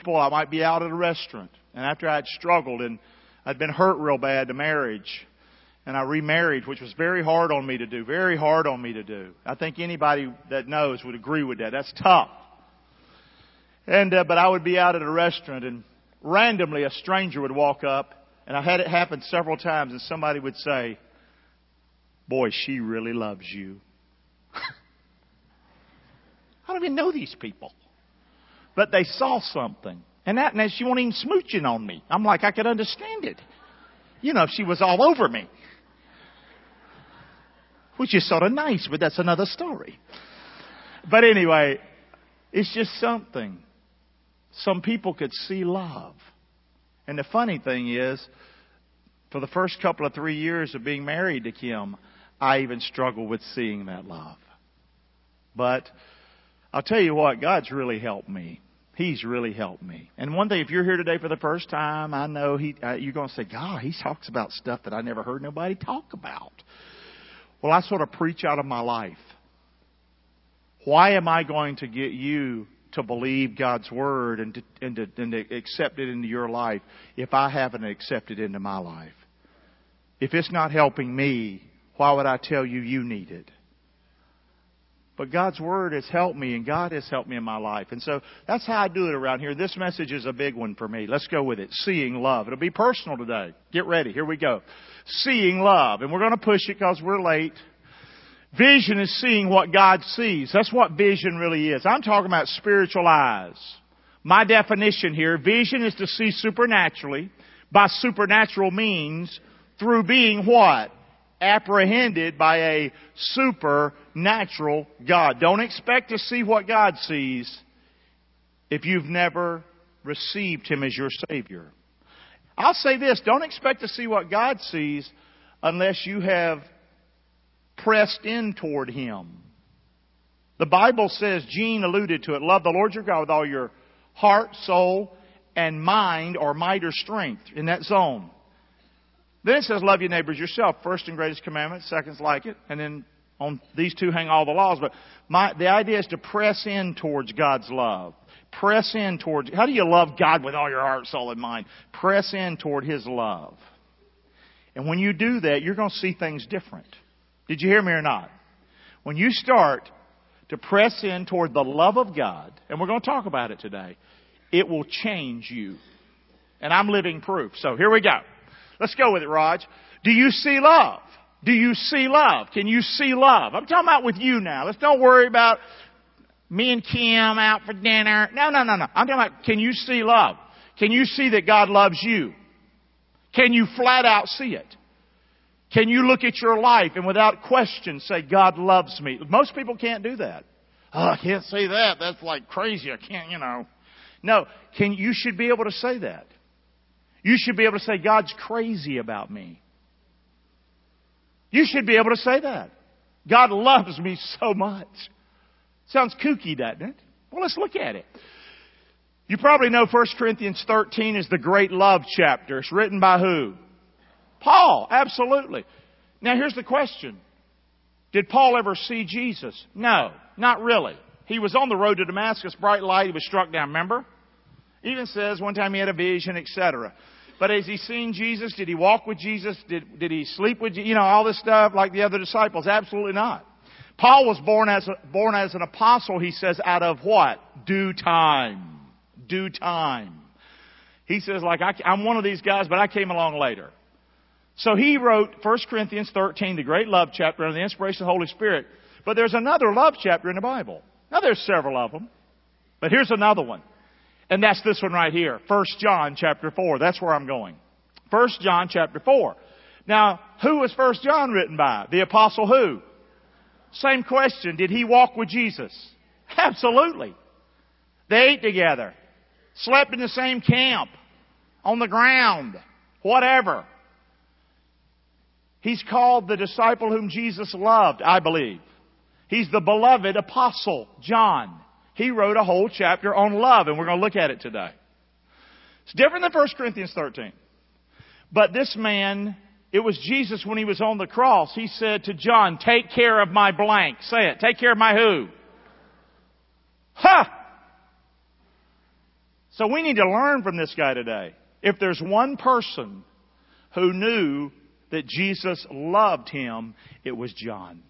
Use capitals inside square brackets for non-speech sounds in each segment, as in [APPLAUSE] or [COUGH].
people, I might be out at a restaurant, and after I'd struggled and I'd been hurt real bad to marriage, and I remarried, which was very hard on me to do, very hard on me to do. I think anybody that knows would agree with that. That's tough. And, uh, but I would be out at a restaurant and randomly a stranger would walk up and I had it happen several times and somebody would say, boy, she really loves you. [LAUGHS] I don't even know these people. But they saw something. And that, and she wasn't even smooching on me. I'm like, I could understand it. You know, if she was all over me. Which is sort of nice, but that's another story. But anyway, it's just something. Some people could see love. And the funny thing is, for the first couple of three years of being married to Kim, I even struggled with seeing that love. But I'll tell you what, God's really helped me. He's really helped me. And one thing, if you're here today for the first time, I know he, uh, you're going to say, God, he talks about stuff that I never heard nobody talk about. Well, I sort of preach out of my life. Why am I going to get you to believe God's Word and to, and to, and to accept it into your life if I haven't accepted it into my life? If it's not helping me, why would I tell you you need it? But God's Word has helped me and God has helped me in my life. And so that's how I do it around here. This message is a big one for me. Let's go with it. Seeing love. It'll be personal today. Get ready. Here we go. Seeing love. And we're going to push it because we're late. Vision is seeing what God sees. That's what vision really is. I'm talking about spiritual eyes. My definition here, vision is to see supernaturally by supernatural means through being what? apprehended by a supernatural God. Don't expect to see what God sees if you've never received Him as your Savior. I'll say this, don't expect to see what God sees unless you have pressed in toward Him. The Bible says, Gene alluded to it, love the Lord your God with all your heart, soul, and mind or might or strength in that zone. Then it says, love your neighbors yourself. First and greatest commandment, second's like it. And then on these two hang all the laws. But my, the idea is to press in towards God's love. Press in towards, how do you love God with all your heart, soul, and mind? Press in toward His love. And when you do that, you're going to see things different. Did you hear me or not? When you start to press in toward the love of God, and we're going to talk about it today, it will change you. And I'm living proof. So here we go. Let's go with it, Raj. Do you see love? Do you see love? Can you see love? I'm talking about with you now. Let's don't worry about me and Kim out for dinner. No, no, no, no. I'm talking about can you see love? Can you see that God loves you? Can you flat out see it? Can you look at your life and without question say, God loves me? Most people can't do that. Oh, I can't say that. That's like crazy. I can't, you know. No, can, you should be able to say that. You should be able to say, God's crazy about me. You should be able to say that. God loves me so much. Sounds kooky, doesn't it? Well, let's look at it. You probably know 1 Corinthians 13 is the great love chapter. It's written by who? Paul, absolutely. Now here's the question. Did Paul ever see Jesus? No, not really. He was on the road to Damascus, bright light, he was struck down, remember? Even says one time he had a vision, etc. But has he seen Jesus? Did he walk with Jesus? Did, did he sleep with, you know, all this stuff like the other disciples? Absolutely not. Paul was born as, a, born as an apostle, he says, out of what? Due time. Due time. He says, like, I, I'm one of these guys, but I came along later. So he wrote 1 Corinthians 13, the great love chapter under the inspiration of the Holy Spirit. But there's another love chapter in the Bible. Now there's several of them. But here's another one. And that's this one right here. 1 John chapter 4. That's where I'm going. 1 John chapter 4. Now, who was 1 John written by? The apostle who? Same question. Did he walk with Jesus? Absolutely. They ate together. Slept in the same camp. On the ground. Whatever. He's called the disciple whom Jesus loved, I believe. He's the beloved apostle, John he wrote a whole chapter on love, and we're going to look at it today. It's different than 1 Corinthians 13. But this man, it was Jesus when he was on the cross. He said to John, take care of my blank. Say it. Take care of my who? Ha! So we need to learn from this guy today. If there's one person who knew that Jesus loved him, it was John.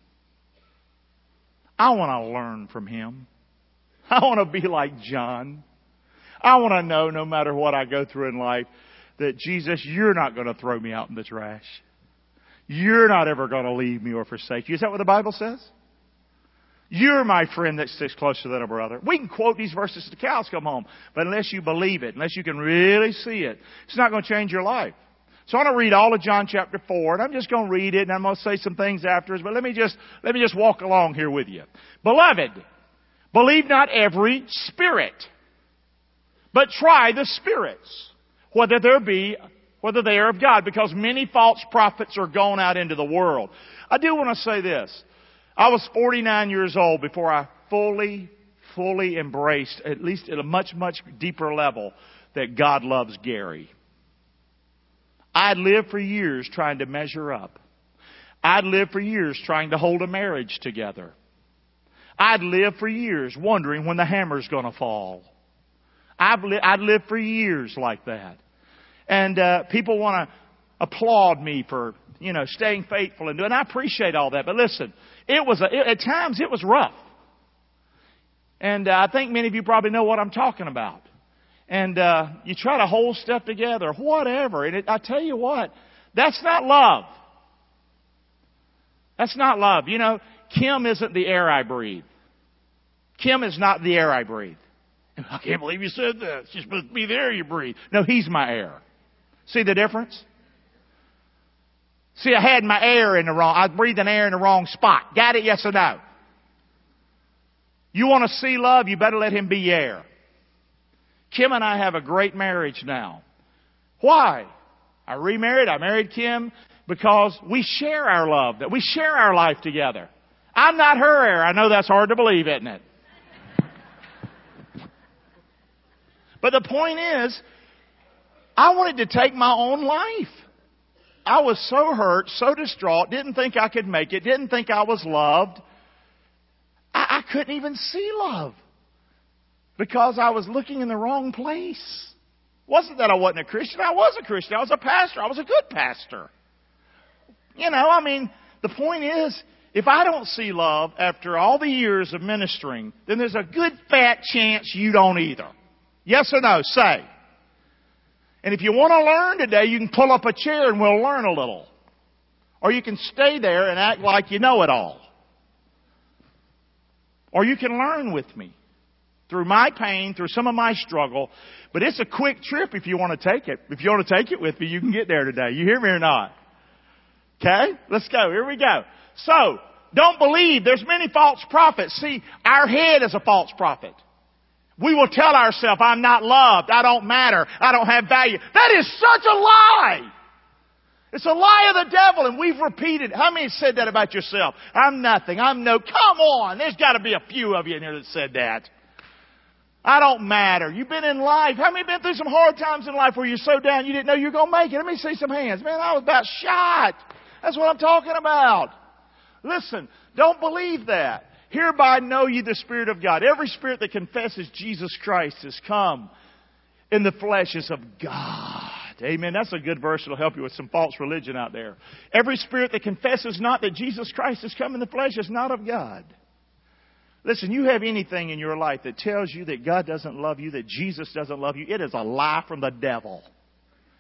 I want to learn from him. [LAUGHS] I want to be like John. I want to know no matter what I go through in life that Jesus, you're not going to throw me out in the trash. You're not ever going to leave me or forsake you. Is that what the Bible says? You're my friend that sticks closer than a brother. We can quote these verses to the cows come home, but unless you believe it, unless you can really see it, it's not going to change your life. So I want to read all of John chapter 4, and I'm just going to read it, and I'm going to say some things afterwards, but let me just, let me just walk along here with you. Beloved, believe not every spirit, but try the spirits, whether there be, whether they are of God, because many false prophets are gone out into the world. I do want to say this. I was 49 years old before I fully, fully embraced, at least at a much, much deeper level, that God loves Gary. I'd lived for years trying to measure up. I'd lived for years trying to hold a marriage together. I'd lived for years wondering when the hammer's gonna fall. I've li- I'd lived for years like that. And, uh, people want to applaud me for, you know, staying faithful and doing, I appreciate all that. But listen, it was, a, it, at times it was rough. And uh, I think many of you probably know what I'm talking about and uh, you try to hold stuff together, whatever. And it, I tell you what, that's not love. That's not love. You know, Kim isn't the air I breathe. Kim is not the air I breathe. I can't believe you said that. She's supposed to be the air you breathe. No, he's my air. See the difference? See, I had my air in the wrong, I was breathing air in the wrong spot. Got it? Yes or no? You want to see love, you better let him be air. Kim and I have a great marriage now. Why? I remarried, I married Kim because we share our love, that we share our life together. I'm not her air. I know that's hard to believe, isn't it? But the point is, I wanted to take my own life. I was so hurt, so distraught, didn't think I could make it, didn't think I was loved. I, I couldn't even see love because I was looking in the wrong place. Wasn't that I wasn't a Christian? I was a Christian. I was a pastor. I was a good pastor. You know, I mean, the point is, if I don't see love after all the years of ministering, then there's a good fat chance you don't either. Yes or no? Say. And if you want to learn today, you can pull up a chair and we'll learn a little. Or you can stay there and act like you know it all. Or you can learn with me through my pain, through some of my struggle. But it's a quick trip if you want to take it. If you want to take it with me, you can get there today. You hear me or not? Okay? Let's go. Here we go. So, don't believe. There's many false prophets. See, our head is a false prophet. We will tell ourselves, I'm not loved. I don't matter. I don't have value. That is such a lie. It's a lie of the devil, and we've repeated. How many said that about yourself? I'm nothing. I'm no. Come on. There's got to be a few of you in here that said that. I don't matter. You've been in life. How many been through some hard times in life where you're so down you didn't know you were going to make it? Let me see some hands. Man, I was about shot. That's what I'm talking about. Listen, don't believe that. Hereby know ye the Spirit of God. Every spirit that confesses Jesus Christ has come in the flesh is of God. Amen. That's a good verse that'll help you with some false religion out there. Every spirit that confesses not that Jesus Christ has come in the flesh is not of God. Listen, you have anything in your life that tells you that God doesn't love you, that Jesus doesn't love you, it is a lie from the devil.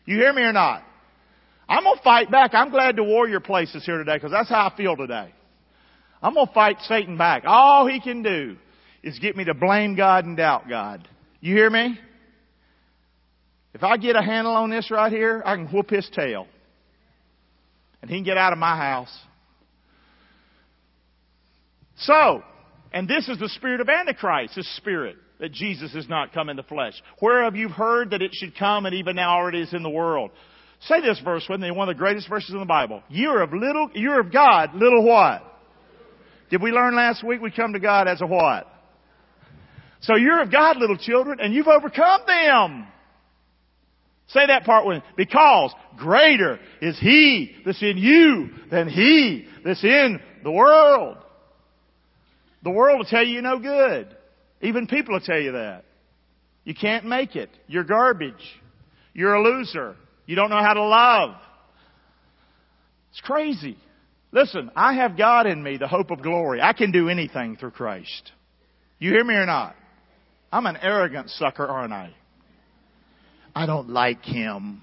You hear me or not? I'm going to fight back. I'm glad the warrior place is here today because that's how I feel today. I'm going to fight Satan back. All he can do is get me to blame God and doubt God. You hear me? If I get a handle on this right here, I can whoop his tail. And he can get out of my house. So, and this is the spirit of Antichrist, this spirit that Jesus has not come in the flesh. Whereof you've heard that it should come and even now already is in the world. Say this verse with me, one of the greatest verses in the Bible. You're of little, you're of God, little what? Did we learn last week we come to God as a what? So you're of God, little children, and you've overcome them. Say that part with me. Because greater is He that's in you than He that's in the world. The world will tell you no good. Even people will tell you that. You can't make it. You're garbage. You're a loser. You don't know how to love. It's crazy. Listen, I have God in me, the hope of glory. I can do anything through Christ. You hear me or not? I'm an arrogant sucker, aren't I? I don't like him.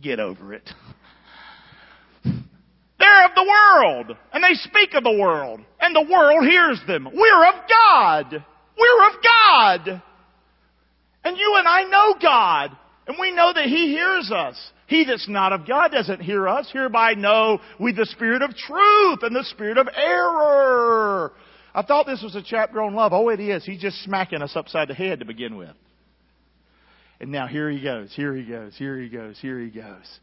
Get over it. They're of the world, and they speak of the world, and the world hears them. We're of God. We're of God. And you and I know God, and we know that He hears us. He that's not of God doesn't hear us. Hereby know we the spirit of truth and the spirit of error. I thought this was a chapter on love. Oh, it is. He's just smacking us upside the head to begin with. And now here he goes, here he goes, here he goes, here he goes.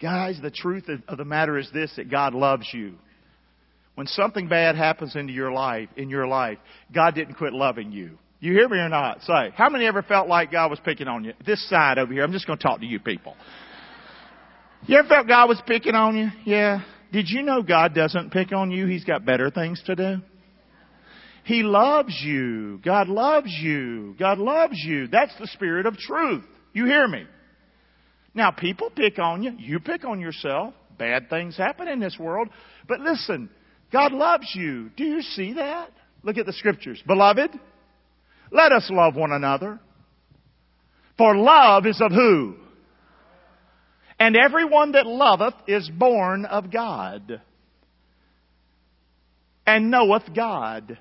Guys, the truth of the matter is this that God loves you. When something bad happens into your life, in your life, God didn't quit loving you. You hear me or not? Say, how many ever felt like God was picking on you? This side over here, I'm just going to talk to you people. You ever felt God was picking on you? Yeah. Did you know God doesn't pick on you? He's got better things to do. He loves you. God loves you. God loves you. That's the spirit of truth. You hear me? Now, people pick on you. You pick on yourself. Bad things happen in this world. But listen, God loves you. Do you see that? Look at the scriptures. Beloved, let us love one another. For love is of who? And everyone that loveth is born of God and knoweth God.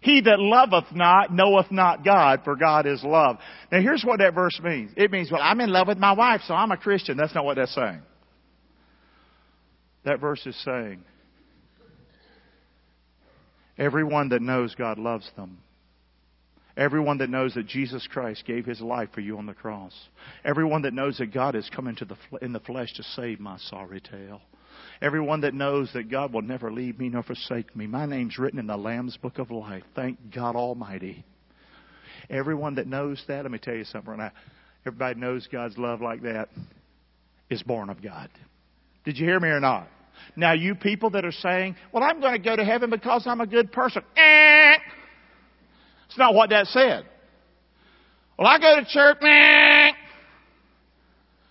He that loveth not knoweth not God, for God is love. Now here's what that verse means. It means, well, I'm in love with my wife, so I'm a Christian. That's not what that's saying. That verse is saying, everyone that knows God loves them. Everyone that knows that Jesus Christ gave his life for you on the cross. Everyone that knows that God has come into the, in the flesh to save my sorry tail. Everyone that knows that God will never leave me nor forsake me. My name's written in the Lamb's Book of Life. Thank God Almighty. Everyone that knows that, let me tell you something right now. Everybody knows God's love like that is born of God. Did you hear me or not? Now, you people that are saying, well, I'm going to go to heaven because I'm a good person. Eh. It's not what that said. Well, I go to church. Eh.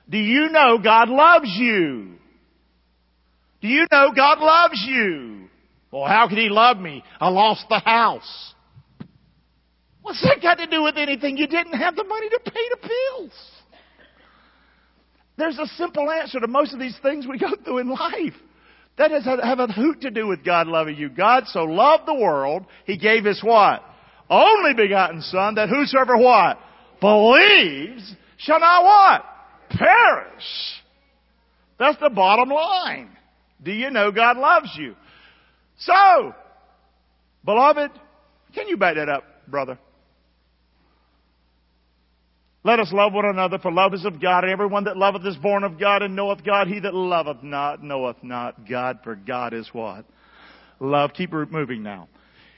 Do you know God loves you? Do you know God loves you? Well, how could He love me? I lost the house. What's that got to do with anything? You didn't have the money to pay the bills. There's a simple answer to most of these things we go through in life. That has have a hoot to do with God loving you. God so loved the world, He gave His what? Only begotten Son, that whosoever what? Believes shall not what? Perish. That's the bottom line. Do you know God loves you? So, beloved, can you back that up, brother? Let us love one another, for love is of God, and everyone that loveth is born of God and knoweth God. He that loveth not knoweth not God, for God is what? Love. Keep moving now.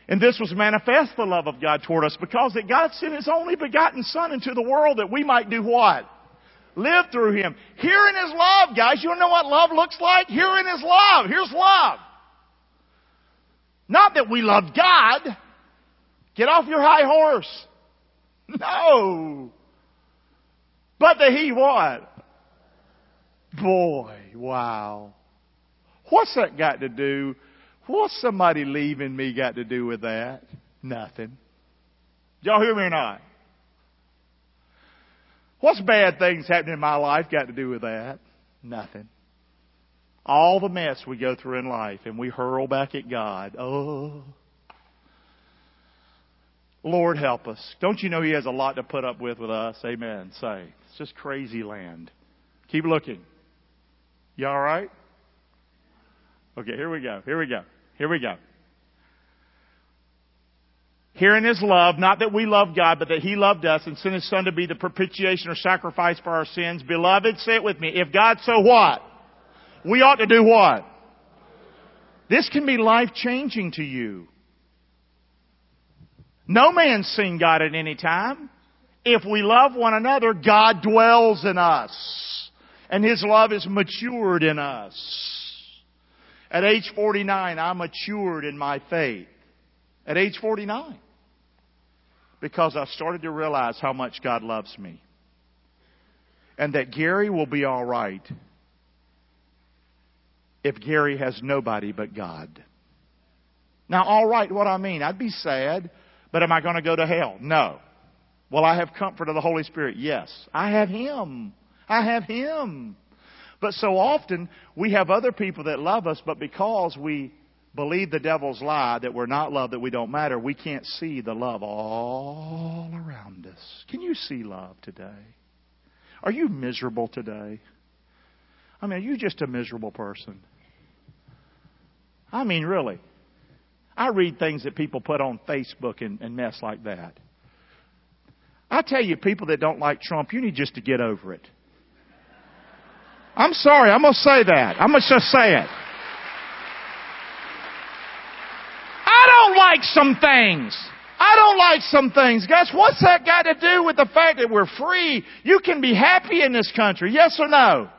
And this was manifest the love of God toward us because that God sent His only begotten Son into the world that we might do what? Live through Him. Herein is love, guys. You don't know what love looks like? Herein is love. Here's love. Not that we love God. Get off your high horse. [LAUGHS] No. But that He what? Boy, wow. What's that got to do? What's somebody leaving me got to do with that? Nothing. Y'all hear me or not? What's bad things happening in my life got to do with that? Nothing. All the mess we go through in life and we hurl back at God. Oh. Lord help us. Don't you know He has a lot to put up with with us? Amen. Say. It's just crazy land. Keep looking. You alright? Okay, here we go. Here we go. Here we go. Herein is love, not that we love God, but that He loved us and sent His Son to be the propitiation or sacrifice for our sins. Beloved, say it with me. If God so what? We ought to do what? This can be life changing to you. No man's seen God at any time. If we love one another, God dwells in us. And His love is matured in us. At age 49, I matured in my faith. At age 49. Because I started to realize how much God loves me. And that Gary will be alright if Gary has nobody but God. Now, alright, what I mean, I'd be sad, but am I going to go to hell? No. Will I have comfort of the Holy Spirit? Yes. I have Him. I have Him. But so often we have other people that love us, but because we believe the devil's lie that we're not loved, that we don't matter, we can't see the love all around us. Can you see love today? Are you miserable today? I mean, are you just a miserable person? I mean, really. I read things that people put on Facebook and, and mess like that. I tell you, people that don't like Trump, you need just to get over it. I'm sorry, I'm going to say that. I'm going to just say it. I don't like some things. I don't like some things. Guys, what's that got to do with the fact that we're free? You can be happy in this country, yes or no?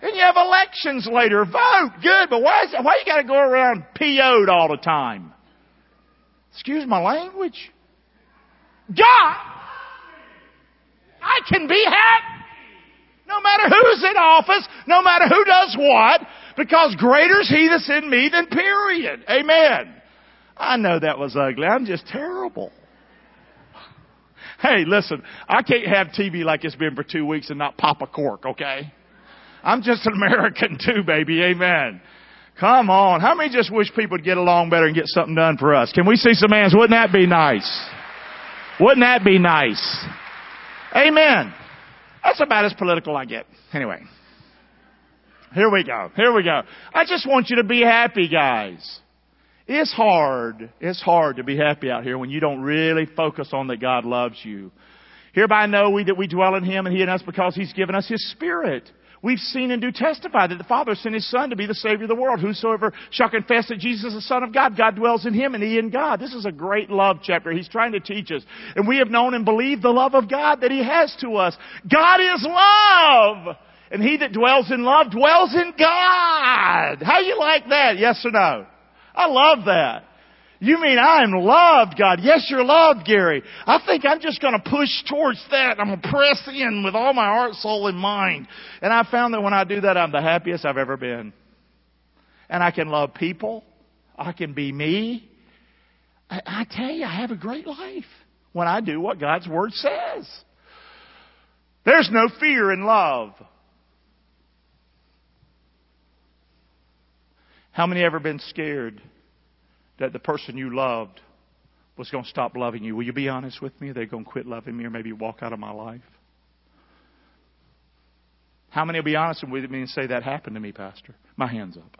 And you have elections later. Vote, good, but why, is, why you got to go around PO'd all the time? Excuse my language. God, I can be happy. No matter who's in office, no matter who does what, because greater is He that's in me than period. Amen. I know that was ugly. I'm just terrible. Hey, listen, I can't have TV like it's been for two weeks and not pop a cork, okay? I'm just an American [LAUGHS] too, baby. Amen. Come on. How many just wish people would get along better and get something done for us? Can we see some hands? Wouldn't that be nice? Wouldn't that be nice? Amen. That's about as political I get. Anyway. Here we go. Here we go. I just want you to be happy, guys. It's hard. It's hard to be happy out here when you don't really focus on that God loves you. Hereby know we that we dwell in Him and He in us because He's given us His Spirit. We've seen and do testify that the Father sent His Son to be the Savior of the world. Whosoever shall confess that Jesus is the Son of God, God dwells in Him and He in God. This is a great love chapter. He's trying to teach us. And we have known and believed the love of God that He has to us. God is love! And he that dwells in love dwells in God. How you like that? Yes or no? I love that. You mean I'm loved, God? Yes, you're loved, Gary. I think I'm just going to push towards that. I'm going to press in with all my heart, soul, and mind. And I found that when I do that, I'm the happiest I've ever been. And I can love people. I can be me. I, I tell you, I have a great life when I do what God's Word says. There's no fear in love. How many ever been scared that the person you loved was going to stop loving you. Will you be honest with me? They're going to quit loving me or maybe walk out of my life? How many will be honest with me and say that happened to me, Pastor? My hands up.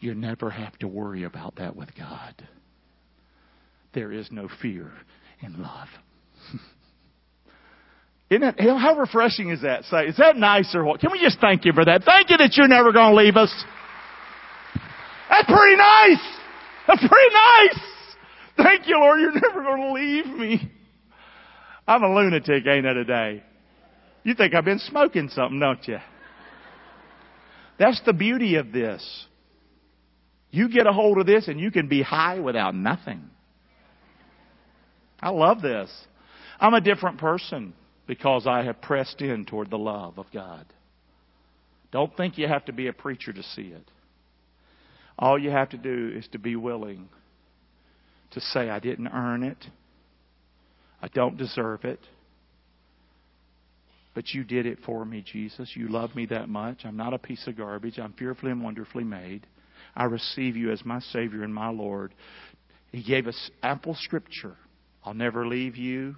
You never have to worry about that with God. There is no fear in love. [LAUGHS] Isn't that, how refreshing is that? Say, is that nice or what? Can we just thank you for that? Thank you that you're never going to leave us. That's pretty nice. That's pretty nice. Thank you, Lord. You're never going to leave me. I'm a lunatic, ain't I, today? You think I've been smoking something, don't you? That's the beauty of this. You get a hold of this and you can be high without nothing. I love this. I'm a different person because I have pressed in toward the love of God. Don't think you have to be a preacher to see it. All you have to do is to be willing to say, I didn't earn it. I don't deserve it. But you did it for me, Jesus. You love me that much. I'm not a piece of garbage. I'm fearfully and wonderfully made. I receive you as my Savior and my Lord. He gave us ample scripture. I'll never leave you.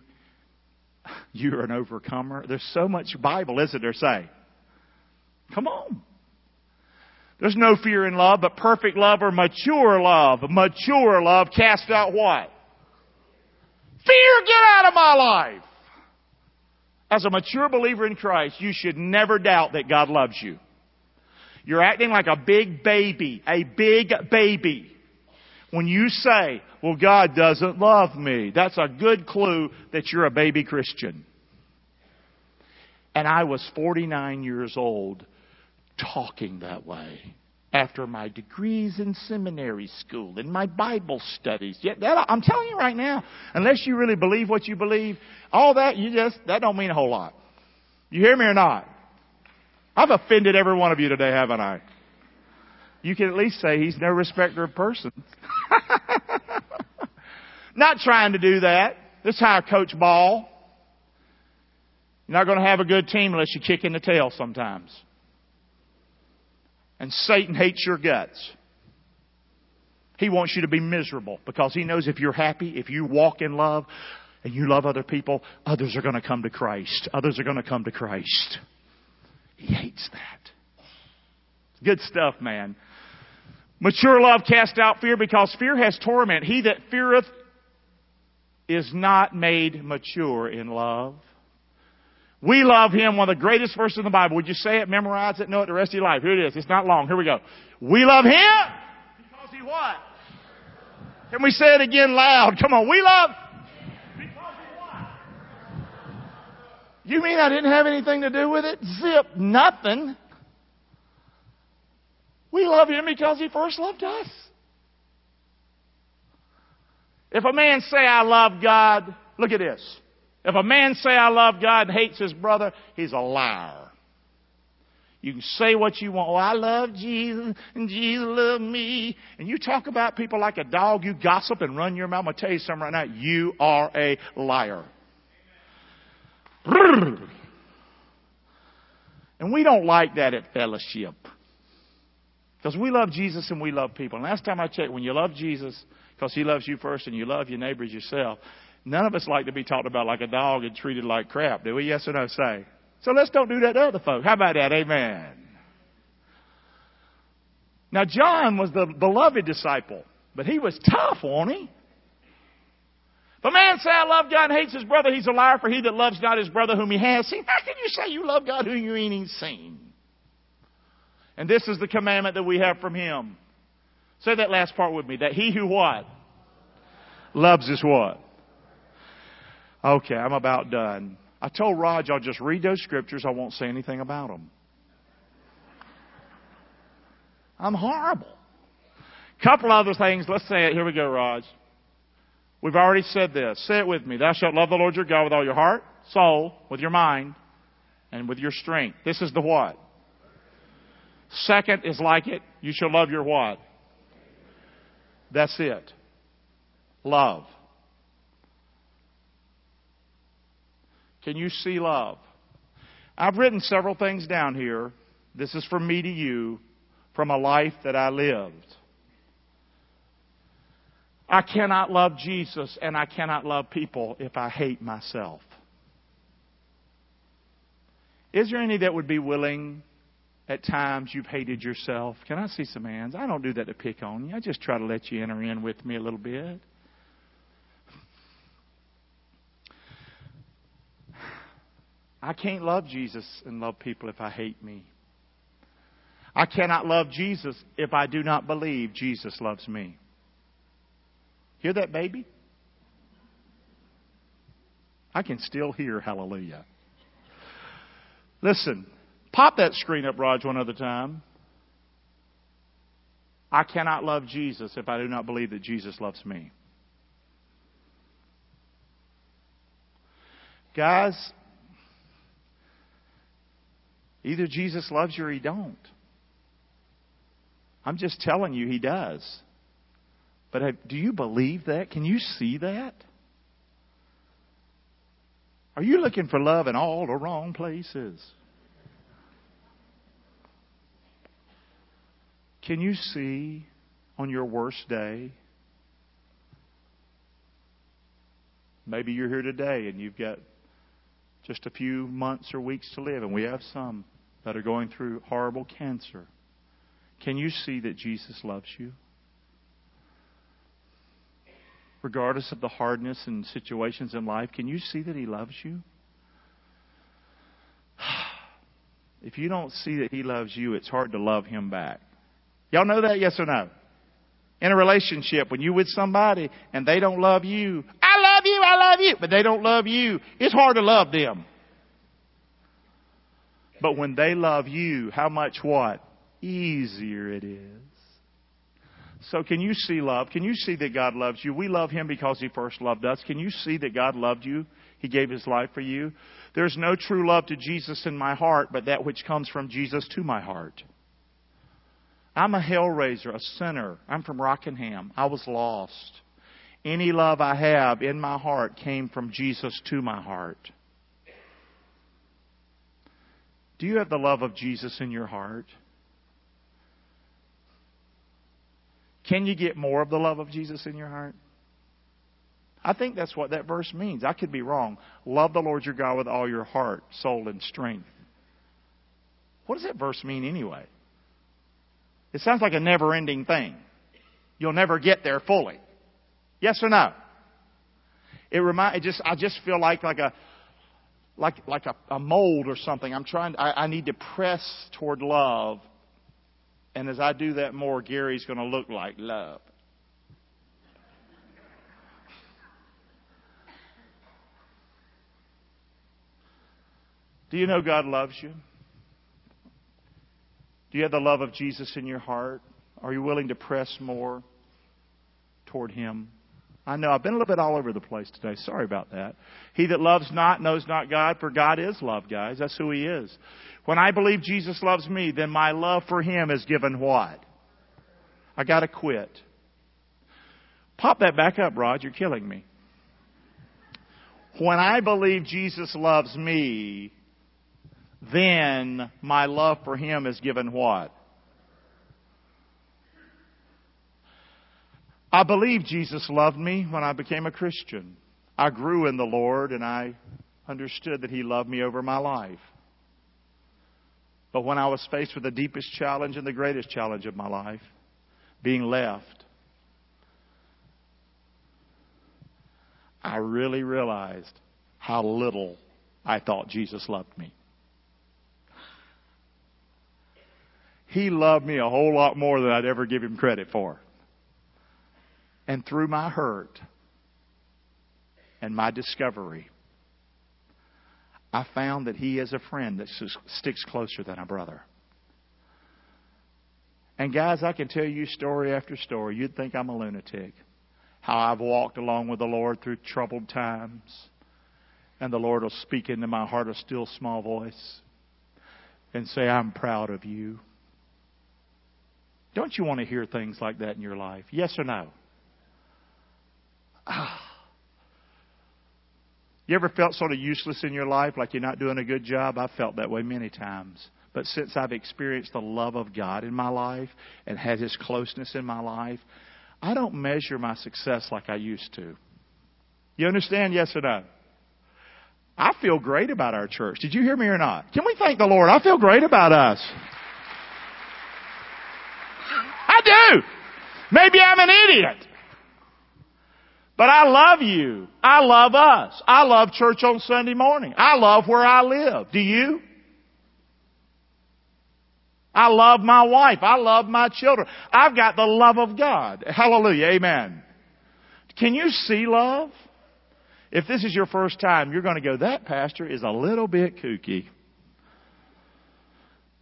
[LAUGHS] You're an overcomer. There's so much Bible, isn't there? Say. Come on. There's no fear in love, but perfect love or mature love. Mature love cast out what? Fear, get out of my life. As a mature believer in Christ, you should never doubt that God loves you. You're acting like a big baby, a big baby. When you say, well, God doesn't love me, that's a good clue that you're a baby Christian. And I was 49 years old talking that way. after my degrees in seminary school and my Bible studies. That, I'm telling you right now, unless you really believe what you believe, all that you just that don't mean a whole lot. You hear me or not? I've offended every one of you today, haven't I? You can at least say he's no respecter of persons. [LAUGHS] not trying to do that. This is how I coach ball. You're not going to have a good team unless you kick in the tail sometimes. And Satan hates your guts. He wants you to be miserable because he knows if you're happy, if you walk in love, and you love other people, others are going to come to Christ. Others are going to come to Christ. He hates that. Good stuff, man. Mature love casts out fear because fear has torment. He that feareth is not made mature in love. We love him, one of the greatest verses in the Bible. Would you say it, memorize it, know it the rest of your life? Here it is. It's not long. Here we go. We love him because he what? Can we say it again loud? Come on. We love because he what? You mean I didn't have anything to do with it? Zip. Nothing. We love him because he first loved us. If a man say I love God, look at this. If a man say I love God and hates his brother, he's a liar. You can say what you want. Oh, I love Jesus and Jesus loved me. And you talk about people like a dog. You gossip and run your mouth. I'm going to tell you something right now. You are a liar. And we don't like that at fellowship. Because we love Jesus and we love people. And last time I checked, when you love Jesus, because he loves you first and you love your neighbors yourself, None of us like to be talked about like a dog and treated like crap, do we? Yes or no? Say. So let's don't do that to other folks. How about that? Amen. Now John was the beloved disciple, but he was tough, wasn't he? If a man say I love God and hates his brother, he's a liar, for he that loves not his brother whom he has seen. How can you say you love God whom you ain't seen? And this is the commandment that we have from him. Say that last part with me. That he who what? Loves is what? Okay, I'm about done. I told Raj I'll just read those scriptures. I won't say anything about them. I'm horrible. Couple other things. Let's say it. Here we go, Raj. We've already said this. Say it with me. Thou shalt love the Lord your God with all your heart, soul, with your mind, and with your strength. This is the what? Second is like it. You shall love your what? That's it. Love. Can you see love? I've written several things down here. This is from me to you, from a life that I lived. I cannot love Jesus and I cannot love people if I hate myself. Is there any that would be willing at times you've hated yourself? Can I see some hands? I don't do that to pick on you. I just try to let you enter in with me a little bit. I can't love Jesus and love people if I hate me. I cannot love Jesus if I do not believe Jesus loves me. Hear that, baby? I can still hear hallelujah. Listen, pop that screen up, Raj, one other time. I cannot love Jesus if I do not believe that Jesus loves me. Guys, Either Jesus loves you or he don't. I'm just telling you he does. But do you believe that? Can you see that? Are you looking for love in all the wrong places? Can you see on your worst day? Maybe you're here today and you've got just a few months or weeks to live, and we have some that are going through horrible cancer. Can you see that Jesus loves you? Regardless of the hardness and situations in life, can you see that He loves you? [SIGHS] If you don't see that He loves you, it's hard to love Him back. Y'all know that, yes or no? In a relationship, when you're with somebody and they don't love you, love you, I love you, but they don't love you. It's hard to love them. But when they love you, how much what? easier it is. So can you see love? Can you see that God loves you? We love Him because He first loved us. Can you see that God loved you? He gave His life for you. There's no true love to Jesus in my heart, but that which comes from Jesus to my heart. I'm a hellraiser, a sinner. I'm from Rockingham. I was lost. Any love I have in my heart came from Jesus to my heart. Do you have the love of Jesus in your heart? Can you get more of the love of Jesus in your heart? I think that's what that verse means. I could be wrong. Love the Lord your God with all your heart, soul, and strength. What does that verse mean anyway? It sounds like a never ending thing. You'll never get there fully. Yes or no? It remind it just I just feel like like a like like a, a mold or something. I'm trying I, I need to press toward love. And as I do that more, Gary's gonna look like love. Do you know God loves you? Do you have the love of Jesus in your heart? Are you willing to press more toward Him? I know I've been a little bit all over the place today. Sorry about that. He that loves not knows not God, for God is love, guys. That's who He is. When I believe Jesus loves me, then my love for Him is given what? I gotta quit. Pop that back up, Rod. You're killing me. When I believe Jesus loves me, then my love for him is given what? I believe Jesus loved me when I became a Christian. I grew in the Lord and I understood that he loved me over my life. But when I was faced with the deepest challenge and the greatest challenge of my life, being left, I really realized how little I thought Jesus loved me. He loved me a whole lot more than I'd ever give him credit for. And through my hurt and my discovery, I found that he is a friend that sticks closer than a brother. And guys, I can tell you story after story. You'd think I'm a lunatic. How I've walked along with the Lord through troubled times. And the Lord will speak into my heart a still small voice and say, I'm proud of you. Don't you want to hear things like that in your life? Yes or no? Ah. [SIGHS] You ever felt sort of useless in your life, like you're not doing a good job? I've felt that way many times. But since I've experienced the love of God in my life and had His closeness in my life, I don't measure my success like I used to. You understand? Yes or no? I feel great about our church. Did you hear me or not? Can we thank the Lord? I feel great about us. I do. Maybe I'm an idiot. But I love you. I love us. I love church on Sunday morning. I love where I live. Do you? I love my wife. I love my children. I've got the love of God. Hallelujah. Amen. Can you see love? If this is your first time, you're going to go, that pastor is a little bit kooky.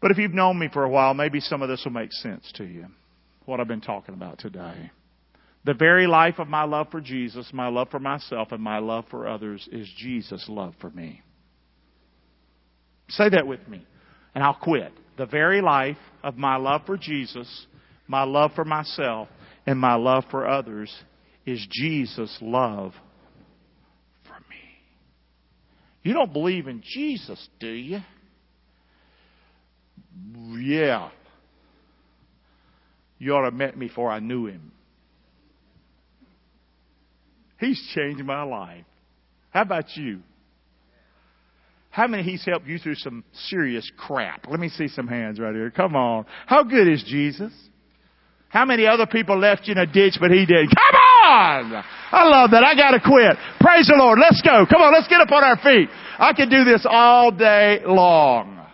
But if you've known me for a while, maybe some of this will make sense to you what I've been talking about today. The very life of my love for Jesus, my love for myself, and my love for others is Jesus' love for me. Say that with me, and I'll quit. The very life of my love for Jesus, my love for myself, and my love for others is Jesus' love for me. You don't believe in Jesus, do you? Yeah, you ought to have met me before I knew him. He's changed my life. How about you? How many he's helped you through some serious crap? Let me see some hands right here. Come on. How good is Jesus? How many other people left you in a ditch but he did? Come on! I love that. I gotta quit. Praise the Lord. Let's go. Come on, let's get up on our feet. I could do this all day long.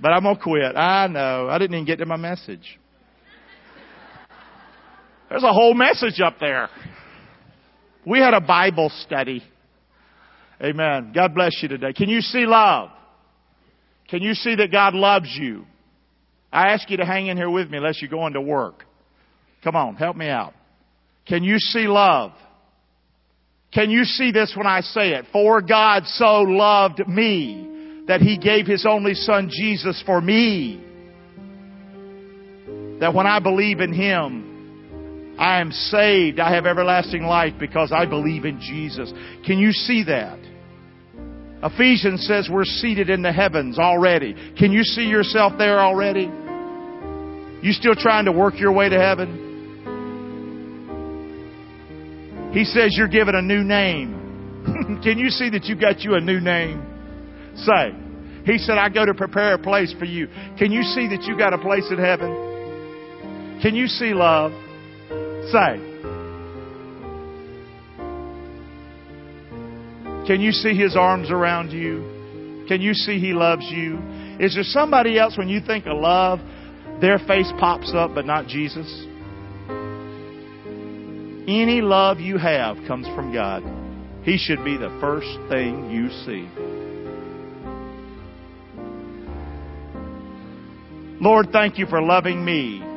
But I'm gonna quit. I know. I didn't even get to my message. There's a whole message up there. We had a Bible study. Amen. God bless you today. Can you see love? Can you see that God loves you? I ask you to hang in here with me unless you're going to work. Come on, help me out. Can you see love? Can you see this when I say it? For God so loved me that He gave His only Son Jesus for me. That when I believe in Him, I am saved. I have everlasting life because I believe in Jesus. Can you see that? Ephesians says we're seated in the heavens already. Can you see yourself there already? You still trying to work your way to heaven? He says you're given a new name. [LAUGHS] Can you see that you got you a new name? Say. He said, I go to prepare a place for you. Can you see that you got a place in heaven? Can you see love? Say. Can you see His arms around you? Can you see He loves you? Is there somebody else when you think of love, their face pops up but not Jesus? Any love you have comes from God. He should be the first thing you see. Lord, thank you for loving me.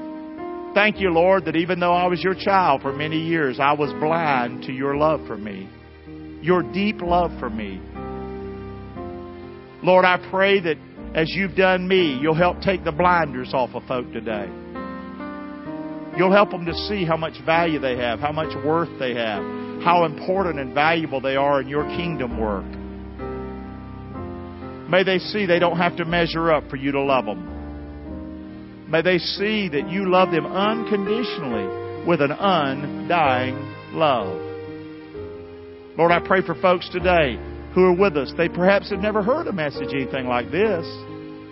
Thank you, Lord, that even though I was your child for many years, I was blind to your love for me, your deep love for me. Lord, I pray that as you've done me, you'll help take the blinders off of folk today. You'll help them to see how much value they have, how much worth they have, how important and valuable they are in your kingdom work. May they see they don't have to measure up for you to love them. May they see that you love them unconditionally with an undying love. Lord, I pray for folks today who are with us. They perhaps have never heard a message anything like this.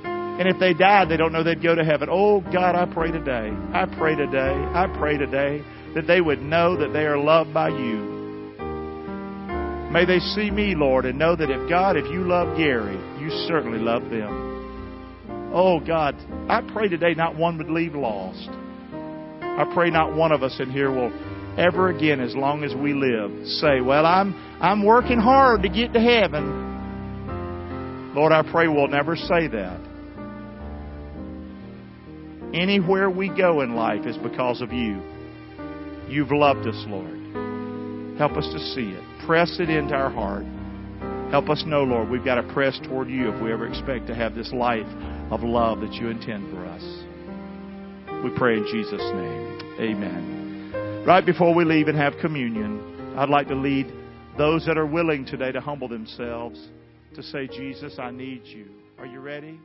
And if they died, they don't know they'd go to heaven. Oh, God, I pray today. I pray today. I pray today that they would know that they are loved by you. May they see me, Lord, and know that if God, if you love Gary, you certainly love them. Oh, God, I pray today not one would leave lost. I pray not one of us in here will ever again, as long as we live, say, Well, I'm, I'm working hard to get to heaven. Lord, I pray we'll never say that. Anywhere we go in life is because of you. You've loved us, Lord. Help us to see it. Press it into our heart. Help us know, Lord, we've got to press toward you if we ever expect to have this life of love that you intend for us. We pray in Jesus' name. Amen. Right before we leave and have communion, I'd like to lead those that are willing today to humble themselves to say, Jesus, I need you. Are you ready?